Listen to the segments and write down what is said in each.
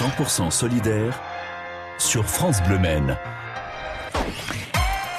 100% solidaire sur France Bleu Maine.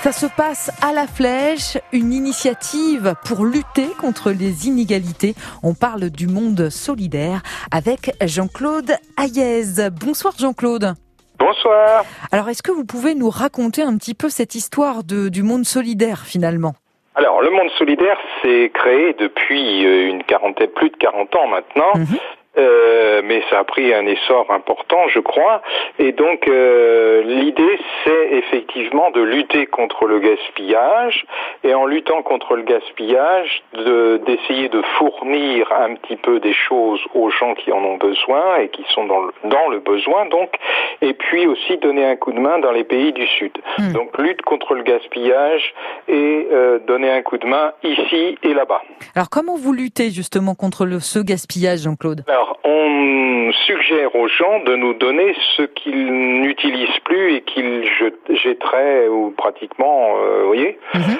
Ça se passe à la flèche, une initiative pour lutter contre les inégalités. On parle du monde solidaire avec Jean-Claude Hayez. Bonsoir Jean-Claude. Bonsoir. Alors est-ce que vous pouvez nous raconter un petit peu cette histoire de, du monde solidaire finalement? Alors, le monde solidaire s'est créé depuis euh, une quarantaine, plus de 40 ans maintenant. Mhm. Euh, mais ça a pris un essor important, je crois. Et donc, euh, l'idée, c'est effectivement de lutter contre le gaspillage, et en luttant contre le gaspillage, d'essayer de, fournir un petit peu des choses aux gens qui en ont besoin et qui sont dans le, dans le besoin, donc, et puis aussi donner un coup de main dans les pays du Sud. Hmm. Donc, lutte contre le gaspillage et euh, donner un coup de main ici et là-bas. Alors, comment vous luttez justement contre le, ce gaspillage, Jean-Claude? Alors, on suggère aux gens de nous donner ce qu'ils n'utilisent plus et qu'ils jetteraient ou pratiquement, euh, vous voyez mhm.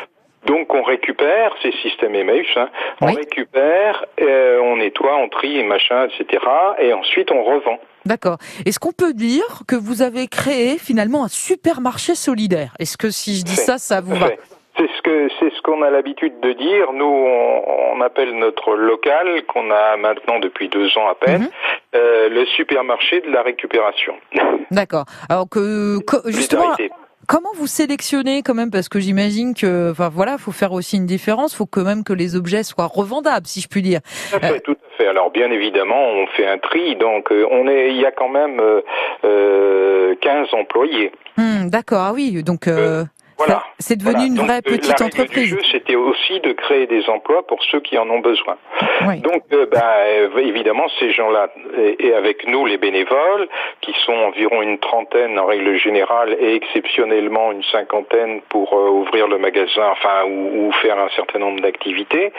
Donc on récupère, ces systèmes Emmaüs, hein, on récupère, euh, on nettoie, on trie, machin, etc. Et ensuite on revend. D'accord. Est-ce qu'on peut dire que vous avez créé finalement un supermarché solidaire? Est-ce que si je dis ça, ça vous va? Ce que c'est ce qu'on a l'habitude de dire. Nous, on, appelle notre local qu'on a maintenant depuis deux ans à peine mhm. euh, le supermarché de la récupération. D'accord. Alors que, justement. Comment vous sélectionnez quand même? Parce que j'imagine que enfin voilà, faut faire aussi une différence, faut quand même que les objets soient revendables si je puis dire. Tout à fait, tout à fait. Alors bien évidemment, on fait un tri donc euh, on est il y a quand même euh, 15 euh, employés. Hmm, d'accord, ah oui, donc euh, c'est devenu une vraie petite la entreprise. c'était aussi de créer des emplois pour ceux qui en ont besoin. Donc, euh, bah, euh, évidemment, ces gens-là, et, avec nous, les bénévoles, qui sont environ une trentaine en règle générale, et exceptionnellement une cinquantaine pour euh, ouvrir le magasin, enfin, ou, ou faire un certain nombre d'activités,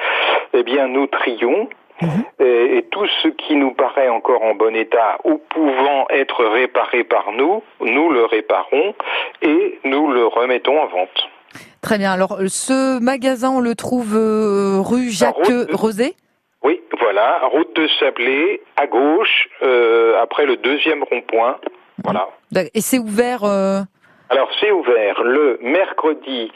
eh bien, nous trions Mhm. Et, tout ce qui nous paraît encore en bon état ou pouvant être réparé par nous, nous le réparons et nous le remettons en vente. Très bien. Alors, ce magasin, on le trouve euh, rue Jacques Rosé? Oui, voilà, route de Sablé, à gauche, euh, après le deuxième rond-point. Voilà. Et c'est ouvert euh, alors c'est ouvert le mercredi,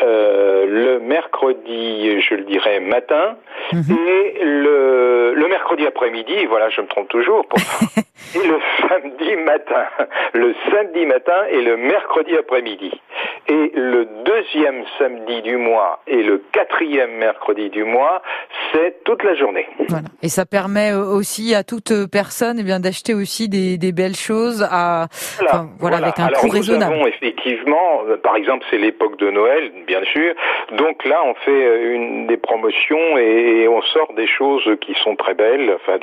euh, le mercredi, je le dirais matin, mhm. et le, le mercredi après-midi. Voilà, je me trompe toujours. Pour... et le samedi matin, le samedi matin et le mercredi après-midi. Et le deuxième samedi du mois et le quatrième mercredi du mois, c'est toute la journée. Voilà. Et ça permet euh, aussi à toute personne eh bien d'acheter aussi des, des, belles choses à voilà, voilà, avec un coût raisonnable effectivement, euh, par exemple, c'est l'époque de Noël, bien sûr. Donc là, on fait euh, une des promotions et, on sort des choses qui sont très belles, enfin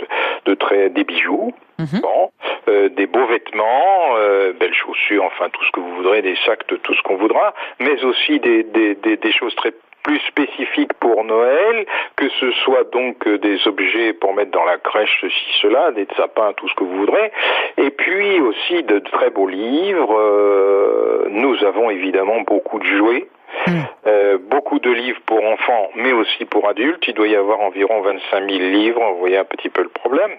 de, très des bijoux, mhm. bon, euh, des beaux vêtements, belles chaussures, enfin tout ce que vous voudrez, des sacs de tout ce qu'on voudra, mais aussi des, des, des, des choses très plus spécifiques pour Noël, que ce soit donc euh, des objets pour mettre dans la crèche, ceci, cela, des sapins, tout ce que vous voudrez, et puis aussi de très beaux livres. Euh, nous avons évidemment beaucoup de jouets. Hmm. Euh, beaucoup de livres pour enfants, mais aussi pour adultes. Il doit y avoir environ 25 000 livres. Vous voyez un petit peu le problème.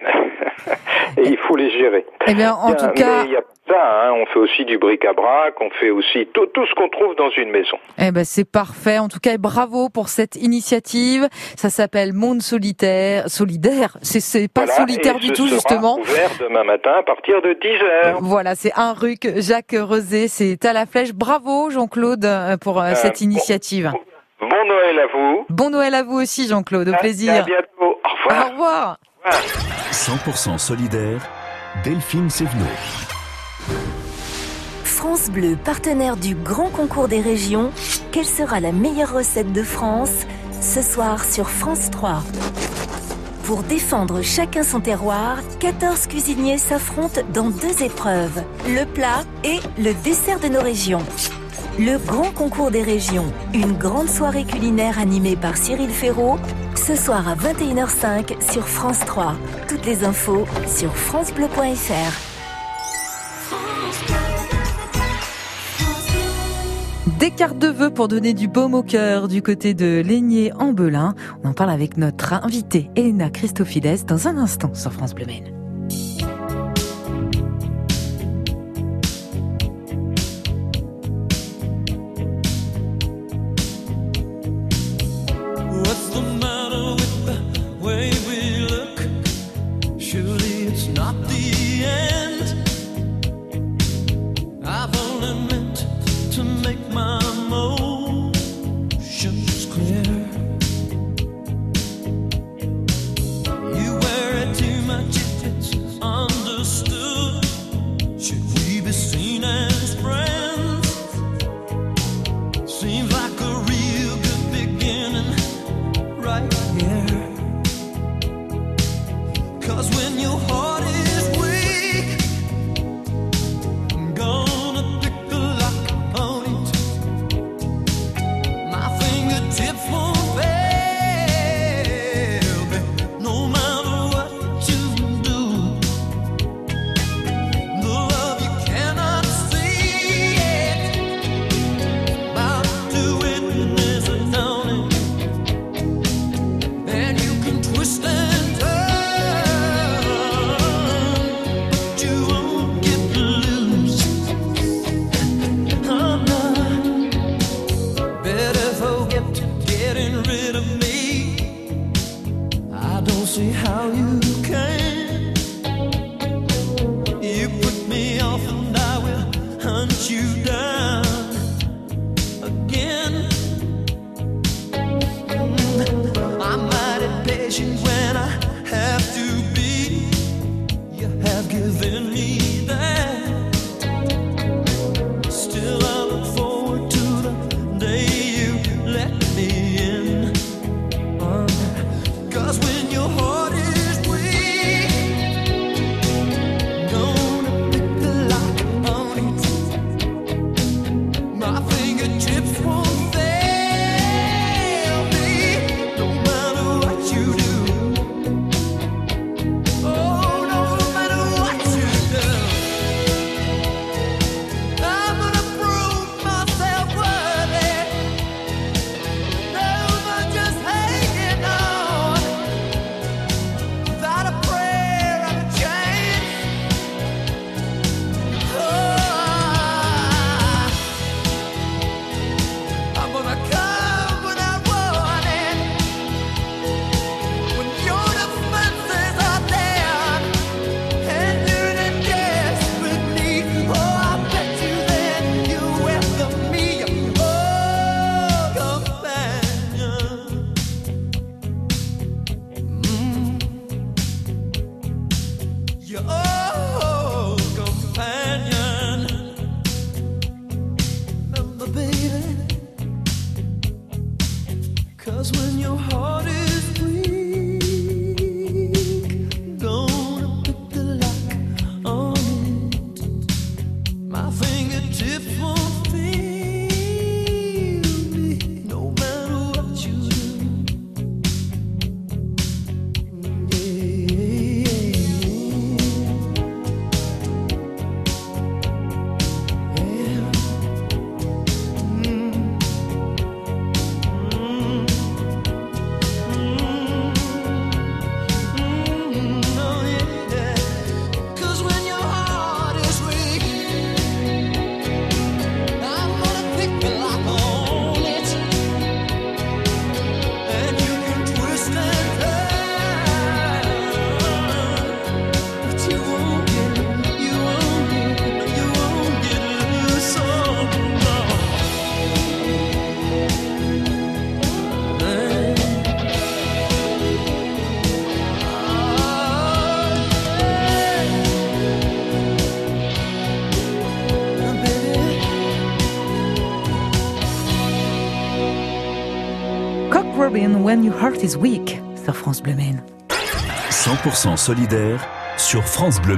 et il faut les gérer. Eh bien, en tout cas, ça, hein, on fait aussi du bric-à-brac, on fait aussi tout, tout ce qu'on trouve dans une maison. Eh ben c'est parfait. En tout cas, bravo pour cette initiative. Ça s'appelle Monde Solitaire, solidaire. C'est pas solitaire du tout justement. Ouvert demain matin à partir de 10 h Voilà, c'est un rue Jacques Rosé, c'est à la flèche. Bravo Jean-Claude euh, pour euh, cette euh, initiative. Bon, Noël à vous. Bon Noël à vous aussi Jean-Claude. Au plaisir. À bientôt. Au revoir. Au revoir. 100% solidaire. Delphine Sévenot. France Bleu, partenaire du Grand Concours des régions, quelle sera la meilleure recette de France ce soir sur France 3 Pour défendre chacun son terroir, 14 cuisiniers s'affrontent dans deux épreuves, le plat et le dessert de nos régions. Le Grand Concours des régions, une grande soirée culinaire animée par Cyril Ferraud, ce soir à 21h05 sur France 3. Toutes les infos sur francebleu.fr. Des cartes de vœux pour donner du baume au cœur du côté de Laigné en Belin. On en parle avec notre invitée Elena Christofides dans un instant sur France Bleu When Your Heart Is Weak sur France Bleu 100% solidaire sur France Bleu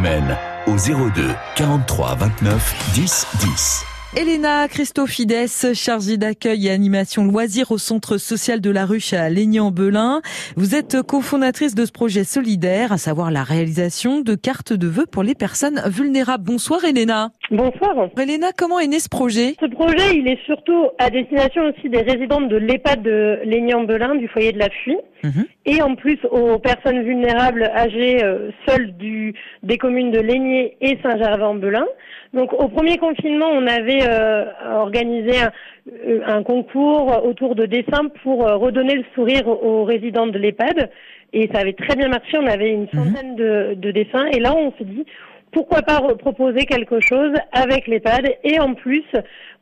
au 02 43 29 10 10. Elena Christofides, chargée d'accueil et animation loisirs au centre social de la Ruche à Lénian-Belin. Vous êtes cofondatrice de ce projet solidaire, à savoir la réalisation de cartes de vœux pour les personnes vulnérables. Bonsoir Elena. Bonsoir. Elena, comment est né ce projet? Ce projet, il est surtout à destination aussi des résidentes de l'EHPAD de Lénian-Belin, du foyer de la Fuie, mhm. et en plus aux personnes vulnérables âgées euh, seules du, des communes de Lénier et Saint-Gervais-en-Belin. Donc au premier confinement, on avait euh, organisé un, concours autour de dessins pour euh, redonner le sourire aux résidents de l'EHPAD. et ça avait très bien marché. On avait une mhm. centaine de, de dessins et là on s'est dit pourquoi pas proposer quelque chose avec l'EHPAD et en plus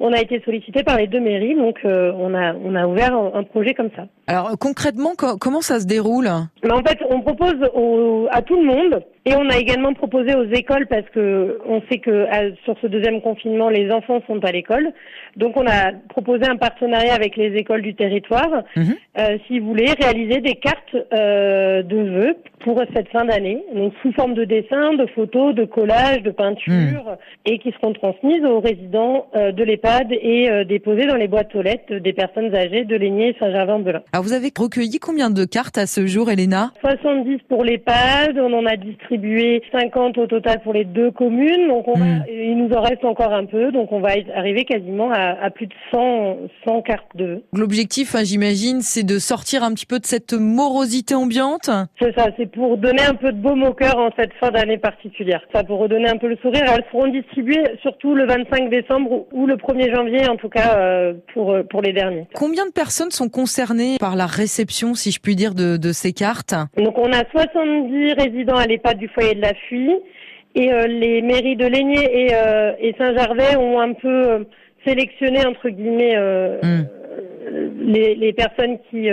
on a été sollicité par les deux mairies donc euh, on a on a ouvert un, projet comme ça. Alors concrètement comment ça se déroule? En fait on propose à tout le monde et on a également proposé aux écoles parce que on sait que sur ce deuxième confinement les enfants sont à l'école donc on a proposé un partenariat avec les écoles du territoire mhm. euh, si vous voulez réaliser des cartes euh, de vœux pour cette fin d'année donc sous forme de dessins, de photos, de collages, de peintures mhm. et qui seront transmises aux résidents euh, de l'EHPAD et euh, déposées dans les boîtes aux lettres des personnes âgées de Lénier et Saint-Gervais-en-Belin. Alors vous avez recueilli combien de cartes à ce jour, Elena? 70 pour l'EHPAD, on en a distribué 50 au total pour les deux communes, donc on mhm. il nous en reste encore un peu, donc on va arriver quasiment à, à plus de 100, 100 cartes de. L'objectif, hein, j'imagine, c'est de sortir un petit peu de cette morosité ambiante? C'est ça, c'est pour donner un peu de baume au cœur en cette fin d'année particulière. Ça pour redonner un peu le sourire. Elles seront distribuées surtout le 25 décembre ou le 1er janvier, en tout cas euh, pour, euh, pour les derniers. Combien de personnes sont concernées par la réception, si je puis dire, de, de ces cartes? Donc on a 70 résidents à l'EHPAD du foyer de la Fuie et euh, les mairies de Lénier et, et Saint-Gervais ont un peu sélectionné entre guillemets hmm. les, les, personnes qui,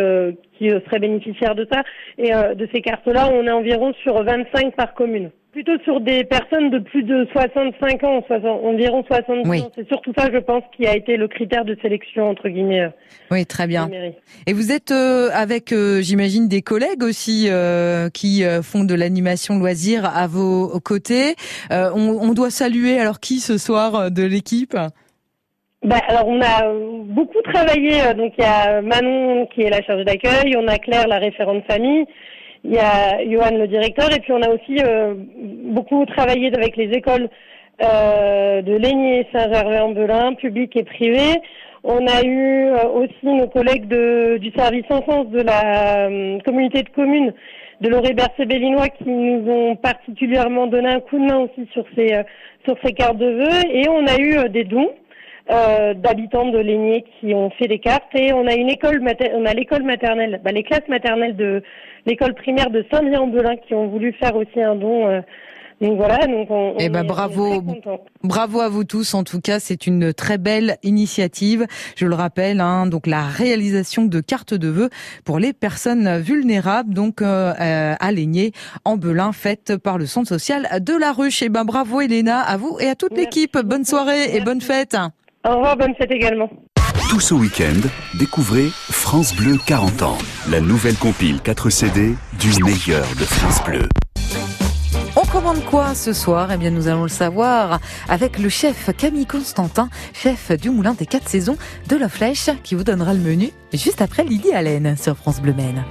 qui seraient bénéficiaires de ça et de ces cartes-là. On est environ sur 25 par commune. Plutôt sur des personnes de plus de 65 ans, environ 70 ans. C'est surtout ça, je pense, qui a été le critère de sélection, entre guillemets. Euh, oui, très bien. Et vous êtes euh, avec, euh, j'imagine, des collègues aussi qui font de l'animation loisir à vos côtés. On, on, doit saluer alors qui ce soir de l'équipe? Bah, alors on a beaucoup travaillé, donc il y a Manon qui est la chargée d'accueil, on a Claire la référente famille, il y a Johan le directeur et puis on a aussi euh, beaucoup travaillé avec les écoles euh, de Lénier Saint-Gervais-en-Belin, public et privé. On a eu euh, aussi nos collègues du service enfance de la communauté de communes de l'Oré-Bercé-Bellinois qui nous ont particulièrement donné un coup de main aussi sur ces sur ces cartes de vœux et on a eu des dons euh, d'habitants de Lénier qui ont fait des cartes et on a une école on a l'école maternelle, bah, les classes maternelles de l'école primaire de Saint-Lien-en-Belin qui ont voulu faire aussi un don. Euh, donc voilà, donc on, eh ben bravo, bravo à vous tous. En tout cas, c'est une très belle initiative. Je le rappelle, hein, donc la réalisation de cartes de vœux pour les personnes vulnérables, donc euh, euh à en Belin, faite par le Centre social de la Ruche. Et eh ben bravo, Elena, à vous et à toute l'équipe. Bonne soirée et bonne fête. Au revoir, bonne fête également. Tout ce week-end, découvrez France Bleu 40 ans, la nouvelle compile 4 CD du meilleur de France Bleu. On commande quoi ce soir? Eh bien, nous allons le savoir avec le chef Camille Constantin, chef du Moulin des 4 saisons de La Flèche, qui vous donnera le menu juste après Lydie Allen sur France Bleu Maine.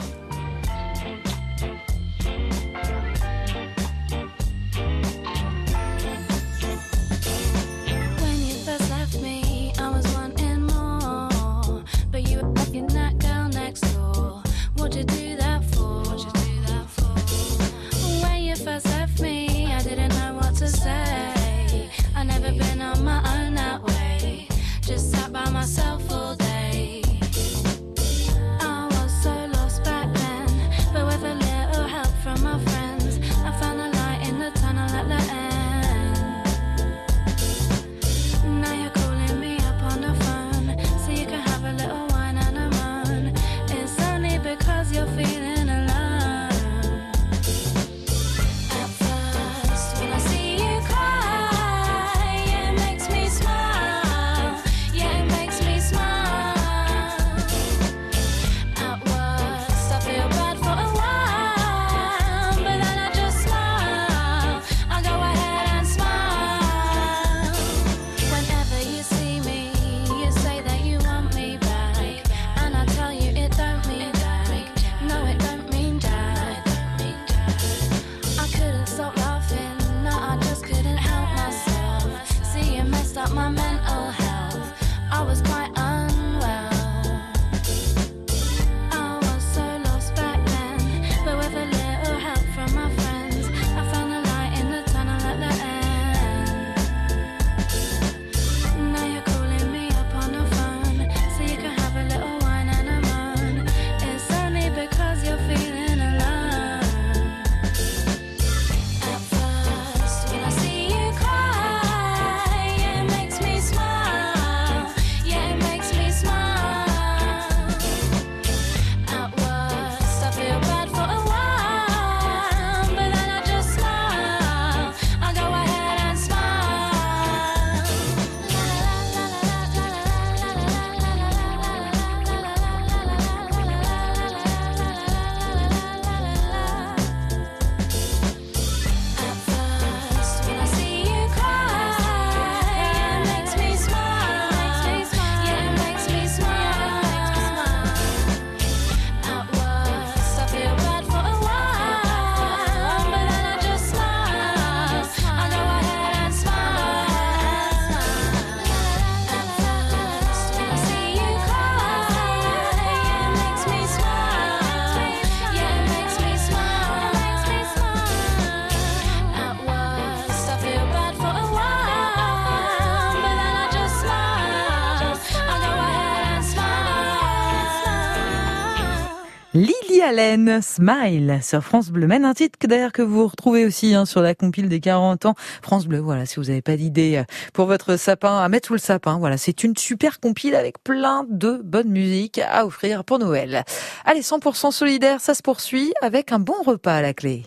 Allen, Smile sur France Bleu. Même un titre d'ailleurs que vous retrouvez aussi hein, sur la compile des 40 ans. France Bleu, voilà, si vous n'avez pas d'idée euh, pour votre sapin à mettre sous le sapin, voilà, c'est une super compile avec plein de bonnes musiques à offrir pour Noël. Allez, 100% solidaire, ça se poursuit avec un bon repas à la clé.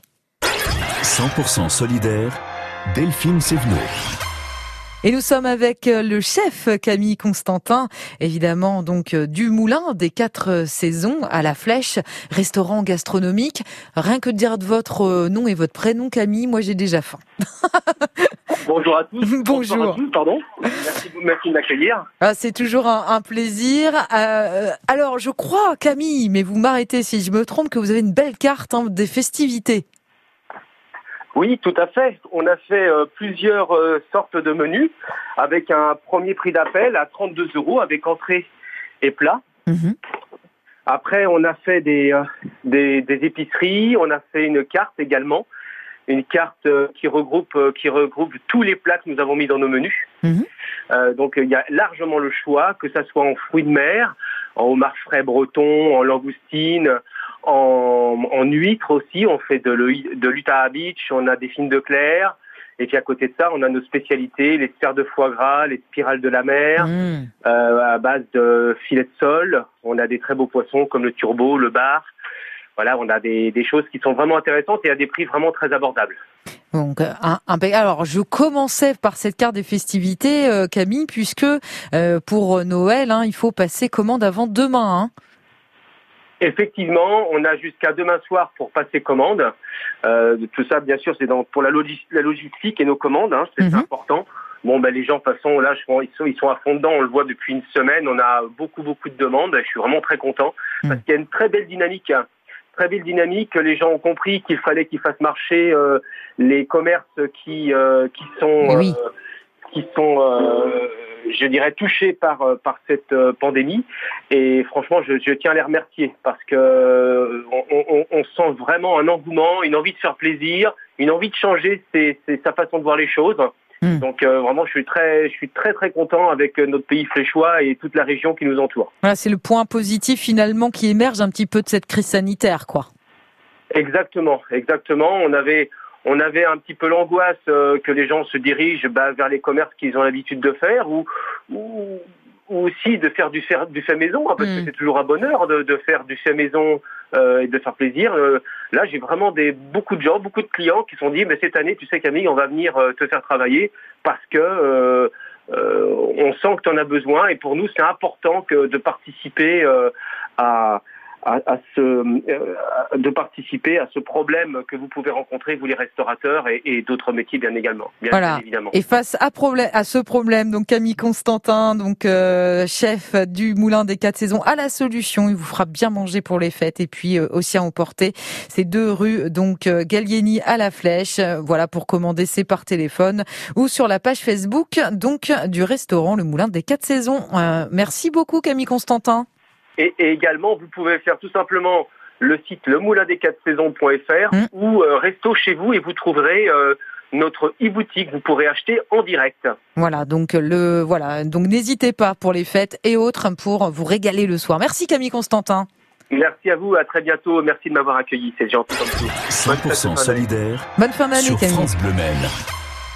100% solidaire, Delphine Sévenot. Et nous sommes avec euh, le chef Camille Constantin, évidemment donc euh, du Moulin des quatre saisons à la Flèche, restaurant gastronomique. Rien que de dire votre euh, nom et votre prénom Camille, moi j'ai déjà faim. Bonjour à tous. Bonjour. À tous, pardon. Merci, merci de m'accueillir. Ah, c'est toujours un, un plaisir. Euh, alors je crois Camille, mais vous m'arrêtez si je me trompe, que vous avez une belle carte hein, des festivités. Oui, tout à fait. On a fait euh, plusieurs euh, sortes de menus avec un premier prix d'appel à 32 euros avec entrée et plat. Mhm. Après, on a fait des, euh, des, des épiceries, on a fait une carte également, une carte qui regroupe qui regroupe tous les plats que nous avons mis dans nos menus. Mhm. Euh, donc il y a largement le choix, que ça soit en fruits de mer, en homard frais breton, en langoustine, en, en huîtres aussi. On fait de, l'huî- de l'Utah Beach, on a des fines de clair. Et puis à côté de ça, on a nos spécialités, les sphères de foie gras, les spirales de la mer, Mmh. euh, à base de filets de sol. On a des très beaux poissons comme le turbo, le bar. Voilà, on a des, des choses qui sont vraiment intéressantes et à des prix vraiment très abordables. Donc, un, un- alors, je commençais par cette carte des festivités, euh, Camille, puisque euh, pour Noël, hein, il faut passer commande avant demain. Hein. Effectivement, on a jusqu'à demain soir pour passer commande. Euh, tout ça, bien sûr, c'est pour la, logis- la logistique et nos commandes, hein, c'est Mhm. important. Bon, ben les gens, de toute façon, là, je ils sont, ils sont à fond dedans. On le voit depuis une semaine. On a beaucoup, beaucoup de demandes. Je suis vraiment très content parce qu'il y a une très belle dynamique. Très belle dynamique. Les gens ont compris qu'il fallait qu'ils fassent marcher euh, les commerces qui euh, qui sont oui. euh, qui sont, euh, je dirais, touchés par euh, par cette euh, pandémie. Et franchement, je, je tiens à les remercier parce que on, on- on sent vraiment un engouement, une envie de faire plaisir, une envie de changer ses- ses- sa façon de voir les choses. Mm. Donc euh, vraiment, je suis très, je suis très très content avec euh, notre pays fléchois et toute la région qui nous entoure. Voilà, c'est le point positif finalement qui émerge un petit peu de cette crise sanitaire, quoi. Exactement, exactement. On avait, on avait un petit peu l'angoisse euh, que les gens se dirigent bah, vers les commerces qu'ils ont l'habitude de faire ou, ou, ou aussi de faire du, fait- du fait maison, hein, parce Mm. que c'est toujours un bonheur de, de faire du fait maison euh, et de faire plaisir. Euh, là, j'ai vraiment des, beaucoup de gens, beaucoup de clients qui se sont dit, mais cette année, tu sais Camille, on va venir euh, te faire travailler parce que euh, euh, on sent que tu en as besoin et pour nous, c'est important que de participer euh, à à, à ce, euh, à- de participer à ce problème que vous pouvez rencontrer, vous les restaurateurs et, et d'autres métiers bien également, bien, Voilà. évidemment. Et face à, problème, à ce problème, donc Camille Constantin, donc euh, chef du Moulin des Quatre Saisons, a la solution. Il vous fera bien manger pour les fêtes et puis euh, aussi à emporter. C'est deux rues donc euh, Gallieni à la Flèche. Voilà pour commander c'est par téléphone ou sur la page Facebook donc du restaurant Le Moulin des Quatre Saisons. Euh, merci beaucoup Camille Constantin. Et, et également, vous pouvez faire tout simplement le site lemoulindesquatresaisons.fr Mm. ou euh, resto chez vous et vous trouverez euh, notre e-boutique. Vous pourrez acheter en direct. Voilà donc le voilà donc n'hésitez pas pour les fêtes et autres pour vous régaler le soir. Merci Camille Constantin. Merci à vous, à très bientôt. Merci de m'avoir accueilli. C'est gentil comme tout. Bonne fête de fin 100% d'année. solidaire Bonne fin d'année sur Camille. France Bleu.